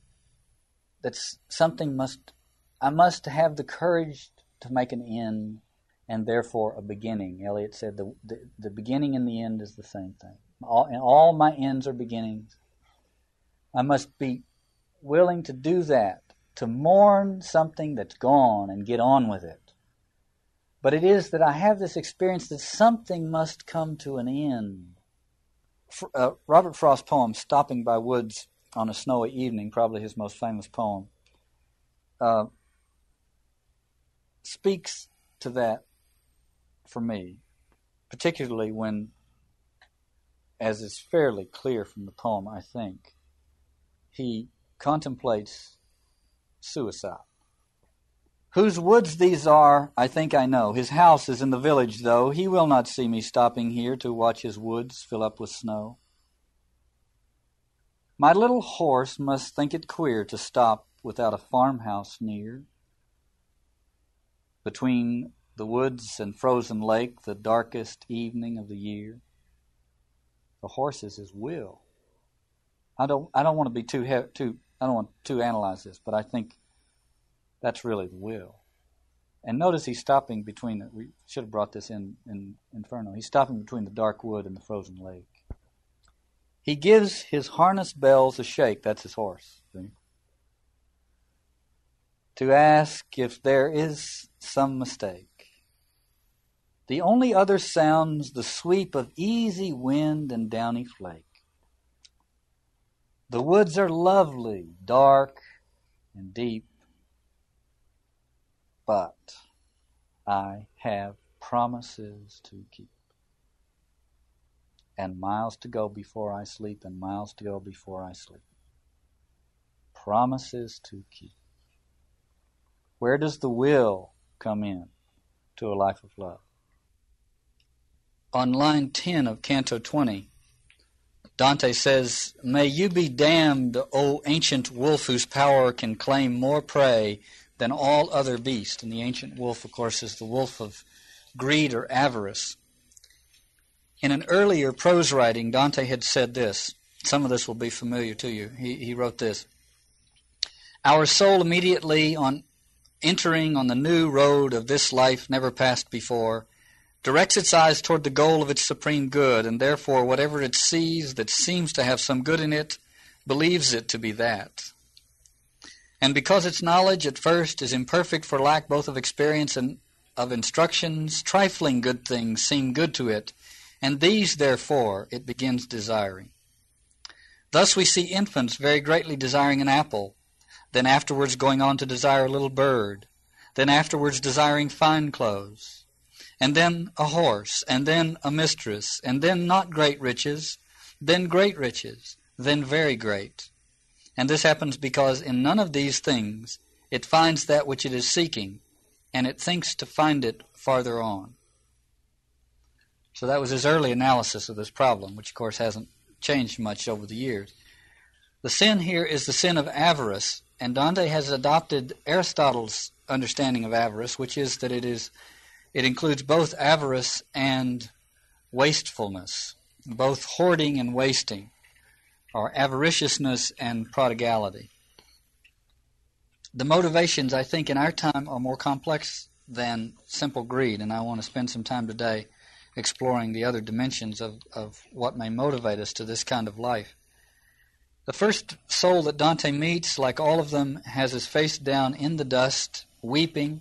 that something must. I must have the courage to make an end and therefore a beginning. Eliot said the, the, the, beginning and the end is the same thing. All, and all my ends are beginnings. I must be willing to do that, to mourn something that's gone and get on with it. But it is that I have this experience that something must come to an end. Uh, Robert Frost's poem, Stopping by Woods on a Snowy Evening, probably his most famous poem, uh, speaks to that for me, particularly when, as is fairly clear from the poem, I think, he contemplates suicide. Whose woods these are, I think I know. His house is in the village, though. He will not see me stopping here to watch his woods fill up with snow. My little horse must think it queer to stop without a farmhouse near. Between the woods and frozen lake, the darkest evening of the year. The horse is his will. I don't. I don't want to be too too. I don't want to analyze this, but I think that's really the will. And notice he's stopping between. The, we should have brought this in in Inferno. He's stopping between the dark wood and the frozen lake. He gives his harness bells a shake. That's his horse. See? To ask if there is some mistake. The only other sounds the sweep of easy wind and downy flake. The woods are lovely, dark and deep, but I have promises to keep. And miles to go before I sleep, and miles to go before I sleep. Promises to keep. Where does the will come in to a life of love? On line 10 of Canto 20, Dante says, May you be damned, O ancient wolf whose power can claim more prey than all other beasts. And the ancient wolf, of course, is the wolf of greed or avarice. In an earlier prose writing, Dante had said this. Some of this will be familiar to you. He, he wrote this Our soul immediately on entering on the new road of this life never passed before directs its eyes toward the goal of its supreme good, and therefore whatever it sees that seems to have some good in it believes it to be that. And because its knowledge at first is imperfect for lack both of experience and of instructions, trifling good things seem good to it, and these, therefore, it begins desiring. Thus we see infants very greatly desiring an apple, then afterwards going on to desire a little bird, then afterwards desiring fine clothes, and then a horse, and then a mistress, and then not great riches, then great riches, then very great. And this happens because in none of these things it finds that which it is seeking, and it thinks to find it farther on. So that was his early analysis of this problem, which of course hasn't changed much over the years. The sin here is the sin of avarice, and Dante has adopted Aristotle's understanding of avarice, which is that it is it includes both avarice and wastefulness, both hoarding and wasting, or avariciousness and prodigality. The motivations, I think, in our time are more complex than simple greed, and I want to spend some time today exploring the other dimensions of, of what may motivate us to this kind of life. The first soul that Dante meets, like all of them, has his face down in the dust, weeping,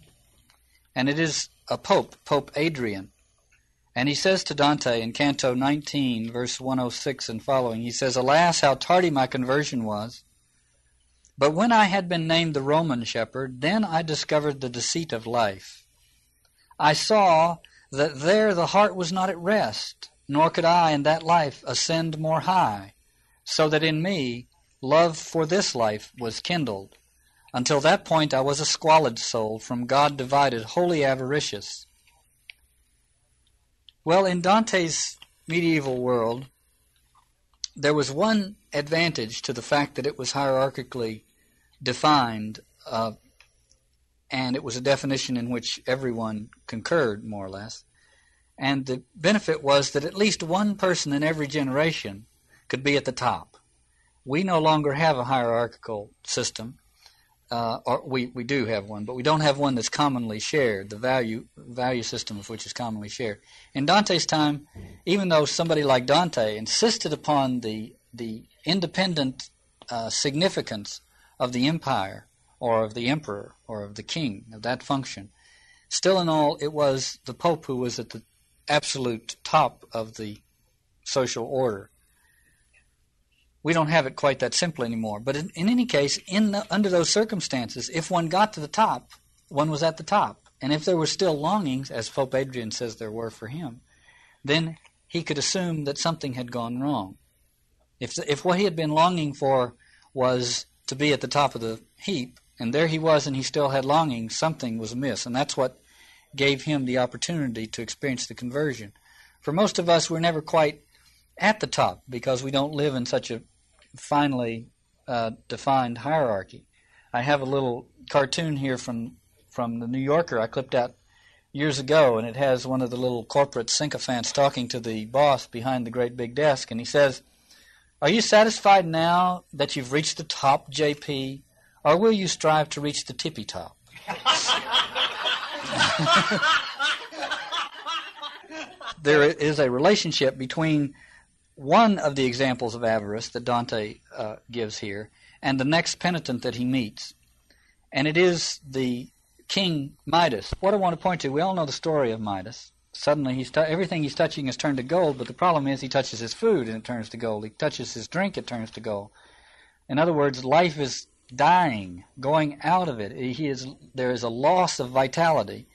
and it is a pope, Pope Adrian. And he says to Dante in Canto 19, verse 106 and following, he says, Alas, how tardy my conversion was! But when I had been named the Roman shepherd, then I discovered the deceit of life. I saw that there the heart was not at rest, nor could I in that life ascend more high, so that in me love for this life was kindled. Until that point I was a squalid soul, from God divided, wholly avaricious. Well, in Dante's medieval world, there was one advantage to the fact that it was hierarchically defined uh, and it was a definition in which everyone concurred, more or less. And the benefit was that at least one person in every generation could be at the top. We no longer have a hierarchical system, uh, or we, we do have one, but we don't have one that's commonly shared, the value value system of which is commonly shared. In Dante's time, even though somebody like Dante insisted upon the the independent uh, significance of the empire, or of the emperor or of the king, of that function. Still in all, it was the Pope who was at the absolute top of the social order. We don't have it quite that simple anymore. But in, in any case, in the, under those circumstances, if one got to the top, one was at the top. And if there were still longings, as Pope Adrian says there were for him, then he could assume that something had gone wrong. If, if what he had been longing for was to be at the top of the heap, and there he was, and he still had longing. Something was amiss, and that's what gave him the opportunity to experience the conversion. For most of us, we're never quite at the top because we don't live in such a finely uh, defined hierarchy. I have a little cartoon here from from the New Yorker I clipped out years ago, and it has one of the little corporate sycophants talking to the boss behind the great big desk, and he says, "Are you satisfied now that you've reached the top, JP? Or will you strive to reach the tippy top? (laughs) there is a relationship between one of the examples of avarice that Dante uh, gives here and the next penitent that he meets. And it is the king Midas. What I want to point to, we all know the story of Midas. Suddenly, he's everything he's touching is turned to gold, but the problem is he touches his food and it turns to gold. He touches his drink, it turns to gold. In other words, life is dying, going out of it. He is, there is a loss of vitality,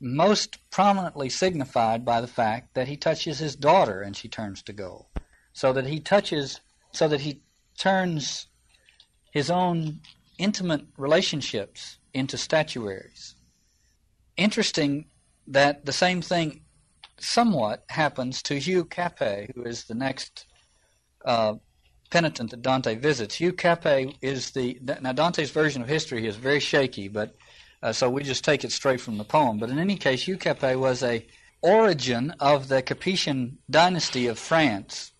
most prominently signified by the fact that he touches his daughter and she turns to gold. So that he touches, so that he turns his own intimate relationships into statuaries. Interesting that the same thing somewhat happens to Hugh Capet, who is the next uh, penitent that Dante visits. Hugh Capet is the now Dante's version of history is very shaky, but uh, so we just take it straight from the poem. But in any case, Hugh was a origin of the Capetian dynasty of France,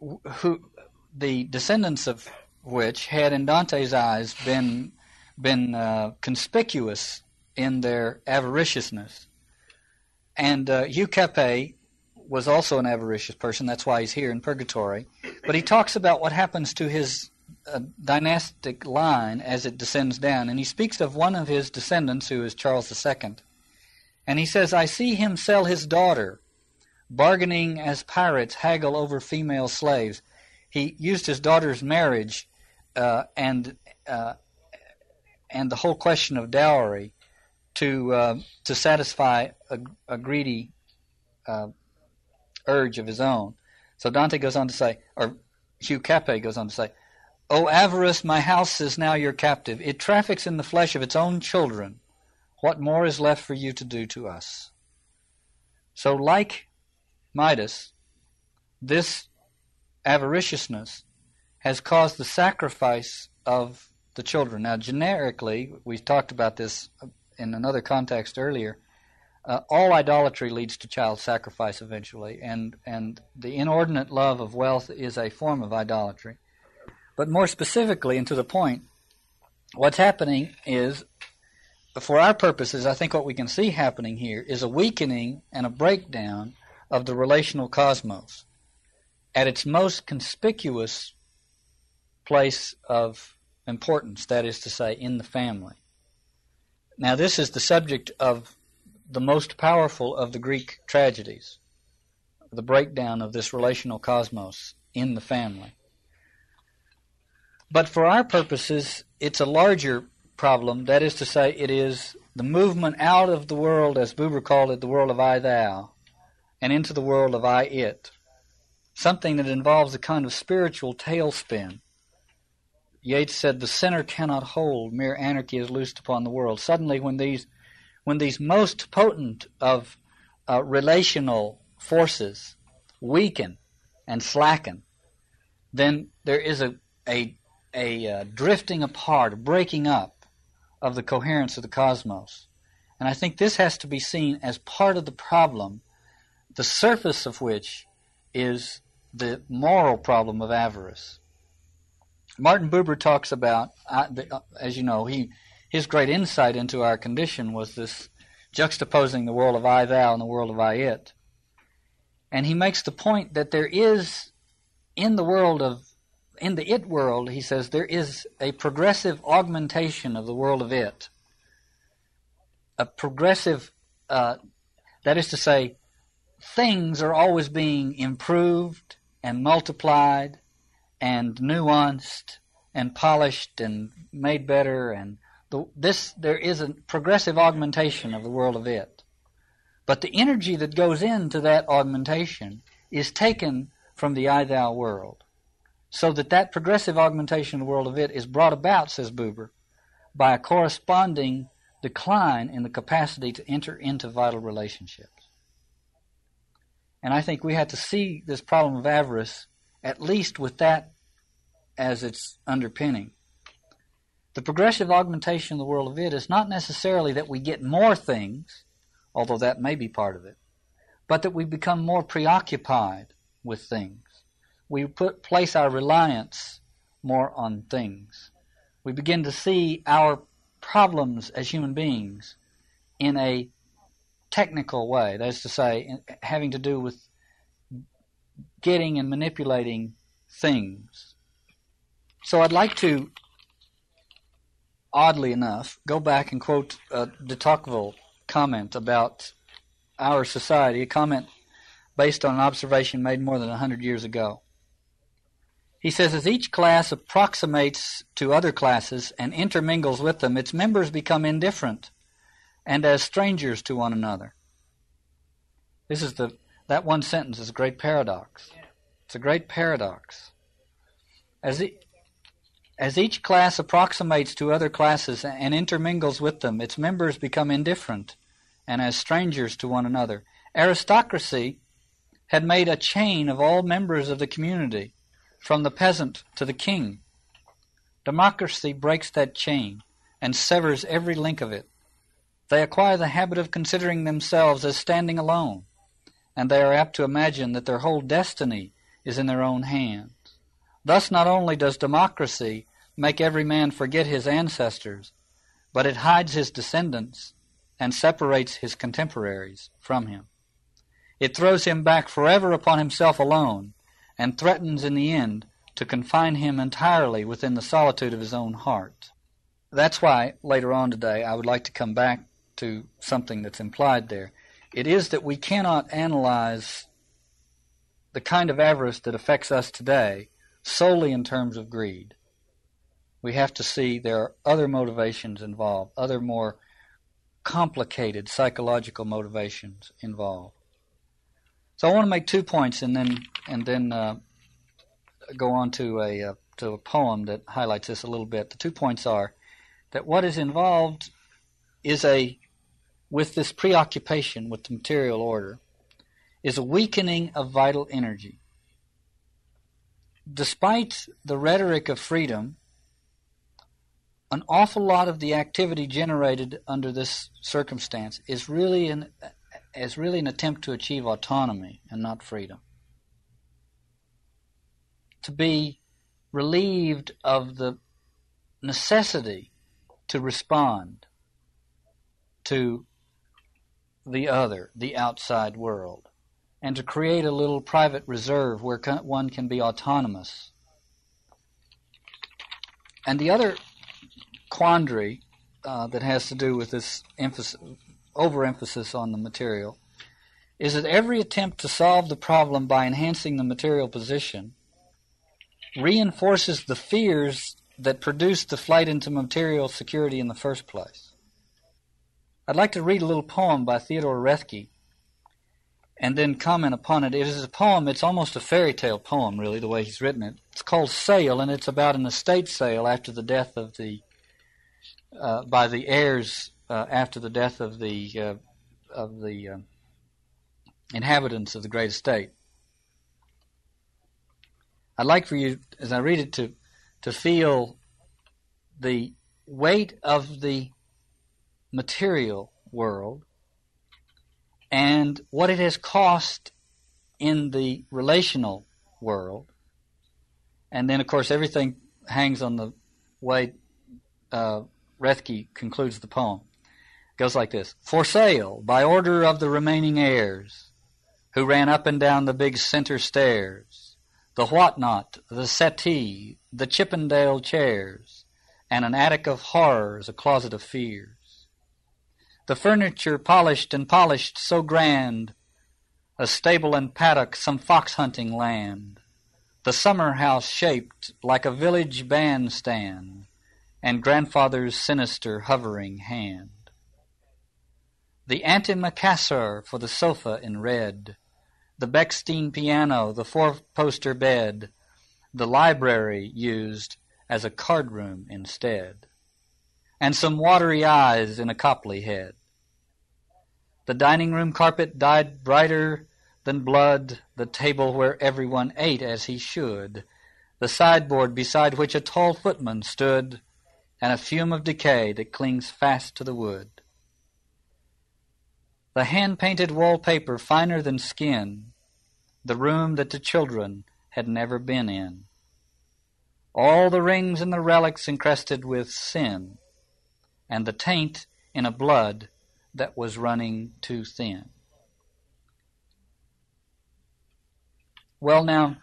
who the descendants of which had, in Dante's eyes, been been uh, conspicuous in their avariciousness. And uh, was also an avaricious person. That's why he's here in purgatory. But he talks about what happens to his uh, dynastic line as it descends down. And he speaks of one of his descendants, who is Charles II. And he says, I see him sell his daughter, bargaining as pirates haggle over female slaves. he used his daughter's marriage uh, and uh, and the whole question of dowry to uh, to satisfy a, a greedy uh, urge of his own. So Dante goes on to say, or Hugh Capet goes on to say, O avarice, my house is now your captive. It traffics in the flesh of its own children. What more is left for you to do to us? So, like Midas, this avariciousness has caused the sacrifice of the children. Now, generically, we talked about this in another context earlier. Uh, all idolatry leads to child sacrifice eventually, and, and the inordinate love of wealth is a form of idolatry. But more specifically, and to the point, what's happening is, for our purposes, I think what we can see happening here is a weakening and a breakdown of the relational cosmos at its most conspicuous place of importance, that is to say, in the family. Now, this is the subject of the most powerful of the Greek tragedies, the breakdown of this relational cosmos in the family. But for our purposes, it's a larger problem. That is to say, it is the movement out of the world, as Buber called it, the world of I thou, and into the world of I it. Something that involves a kind of spiritual tailspin. Yeats said, The center cannot hold, mere anarchy is loosed upon the world. Suddenly, when these when these most potent of uh, relational forces weaken and slacken, then there is a, a, a uh, drifting apart, breaking up of the coherence of the cosmos. And I think this has to be seen as part of the problem, the surface of which is the moral problem of avarice. Martin Buber talks about, uh, uh as you know, he his great insight into our condition was this juxtaposing the world of I thou and the world of I it. And he makes the point that there is in the world of in the it world, he says, there is a progressive augmentation of the world of it. A progressive, uh, that is to say, things are always being improved and multiplied and nuanced and polished and made better and the, this there is a progressive augmentation of the world of it. But the energy that goes into that augmentation is taken from the I thou world. So that that progressive augmentation of the world of it is brought about, says Buber, by a corresponding decline in the capacity to enter into vital relationships. And I think we have to see this problem of avarice at least with that as its underpinning. The progressive augmentation of the world of it is not necessarily that we get more things, although that may be part of it, but that we become more preoccupied with things. We put, place our reliance more on things. We begin to see our problems as human beings in a technical way, that is to say, having to do with getting and manipulating things. So I'd like to oddly enough, go back and quote uh, de Tocqueville comment about our society, a comment based on an observation made more than a hundred years ago. He says, as each class approximates to other classes and intermingles with them, its members become indifferent and as strangers to one another. This is the that one sentence is a great paradox. It's a great paradox. As the, as each class approximates to other classes and intermingles with them, its members become indifferent and as strangers to one another. Aristocracy had made a chain of all members of the community, from the peasant to the king. Democracy breaks that chain and severs every link of it. They acquire the habit of considering themselves as standing alone, and they are apt to imagine that their whole destiny is in their own hands. Thus, not only does democracy make every man forget his ancestors, but it hides his descendants and separates his contemporaries from him. It throws him back forever upon himself alone and threatens in the end to confine him entirely within the solitude of his own heart. That's why later on today I would like to come back to something that's implied there. It is that we cannot analyze the kind of avarice that affects us today solely in terms of greed. We have to see there are other motivations involved, other more complicated psychological motivations involved. So I want to make two points and then and then uh, go on to a uh, to a poem that highlights this a little bit. The two points are that what is involved is a with this preoccupation with the material order is a weakening of vital energy. Despite the rhetoric of freedom, an awful lot of the activity generated under this circumstance is really an is really an attempt to achieve autonomy and not freedom. To be relieved of the necessity to respond to the other, the outside world, and to create a little private reserve where one can be autonomous. And the other quandary uh, that has to do with this emphasis, overemphasis on the material is that every attempt to solve the problem by enhancing the material position reinforces the fears that produced the flight into material security in the first place. I'd like to read a little poem by Theodore Roethke and then comment upon it. It is a poem, it's almost a fairy tale poem, really, the way he's written it. It's called Sale, and it's about an estate sale after the death of the, uh, by the heirs uh, after the death of the, uh, of the uh, inhabitants of the great estate. I'd like for you, as I read it, to, to feel the weight of the material world and what it has cost in the relational world. And then, of course, everything hangs on the way uh, Roethke concludes the poem. Goes like this. For sale, by order of the remaining heirs, who ran up and down the big center stairs, the whatnot, the settee, the Chippendale chairs, and an attic of horrors, a closet of fears. The furniture polished and polished so grand, a stable and paddock, some fox hunting land, the summer house shaped like a village bandstand, and grandfather's sinister hovering hand. The antimacassar for the sofa in red, the Bechstein piano, the four-poster bed, the library used as a card room instead. And some watery eyes in a Copley head. The dining room carpet dyed brighter than blood, the table where everyone ate as he should, the sideboard beside which a tall footman stood, and a fume of decay that clings fast to the wood. The hand-painted wallpaper finer than skin, the room that the children had never been in. All the rings and the relics encrusted with sin, and the taint in a blood that was running too thin. Well, now,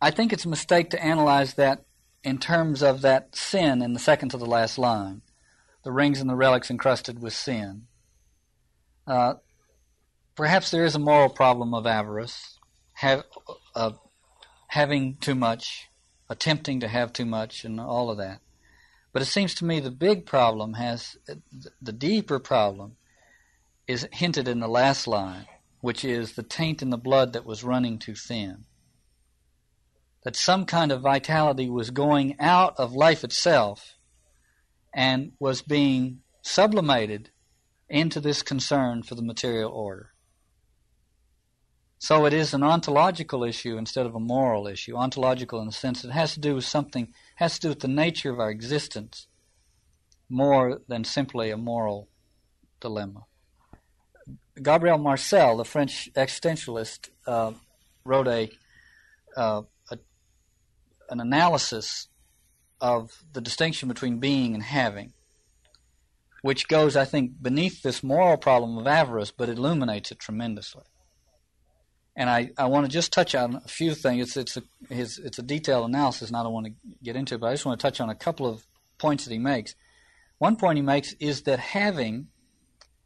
I think it's a mistake to analyze that in terms of that sin in the second to the last line the rings and the relics encrusted with sin. Uh, perhaps there is a moral problem of avarice, have, uh, having too much, attempting to have too much, and all of that. But it seems to me the big problem has, the deeper problem is hinted in the last line, which is the taint in the blood that was running too thin. That some kind of vitality was going out of life itself and was being sublimated into this concern for the material order. So it is an ontological issue instead of a moral issue. Ontological in the sense it has to do with something, has to do with the nature of our existence more than simply a moral dilemma. Gabriel Marcel, the French existentialist, uh, wrote a, uh, a, an analysis of the distinction between being and having, which goes, I think, beneath this moral problem of avarice, but illuminates it tremendously and I, I want to just touch on a few things. It's it's a his, it's a detailed analysis, and I don't want to get into it, but I just want to touch on a couple of points that he makes. One point he makes is that having,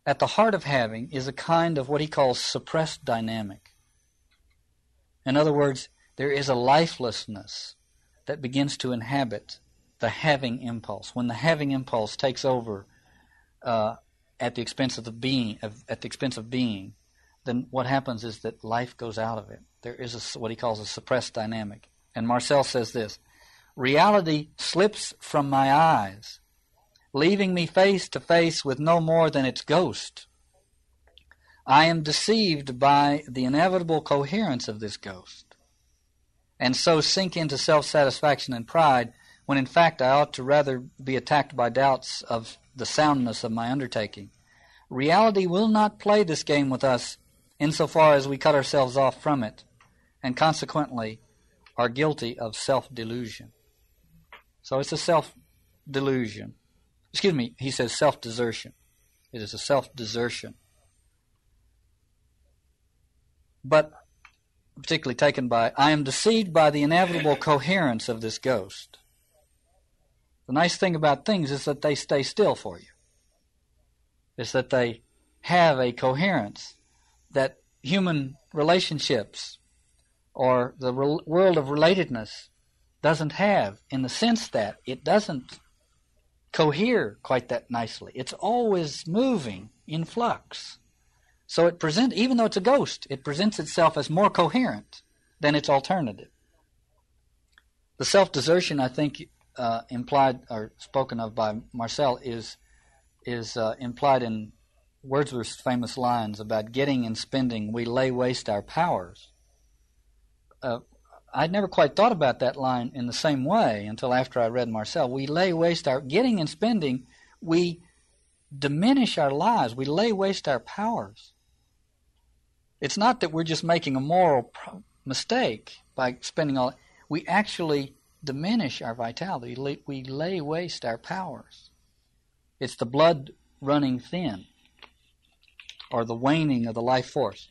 at the heart of having, is a kind of what he calls suppressed dynamic. In other words, there is a lifelessness that begins to inhabit the having impulse. When the having impulse takes over uh, at the expense of the being, of, at the expense of being, then what happens is that life goes out of it. There is a, what he calls a suppressed dynamic. And Marcel says this Reality slips from my eyes, leaving me face to face with no more than its ghost. I am deceived by the inevitable coherence of this ghost, and so sink into self satisfaction and pride when in fact I ought to rather be attacked by doubts of the soundness of my undertaking. Reality will not play this game with us insofar as we cut ourselves off from it, and consequently are guilty of self delusion. So it's a self delusion. Excuse me, he says self desertion. It is a self desertion. But particularly taken by, I am deceived by the inevitable coherence of this ghost. The nice thing about things is that they stay still for you. Is that they have a coherence that human relationships or the re- world of relatedness doesn't have in the sense that it doesn't cohere quite that nicely. It's always moving in flux. So it present even though it's a ghost, it presents itself as more coherent than its alternative. The self-desertion, I think, uh, implied or spoken of by Marcel is is uh, implied in Wordsworth's famous lines about getting and spending. We lay waste our powers. Uh, I'd never quite thought about that line in the same way until after I read Marcel. We lay waste our getting and spending, we diminish our lives, we lay waste our powers. It's not that we're just making a moral mistake by spending all we actually diminish our vitality. We lay waste our powers. It's the blood running thin or the waning of the life force.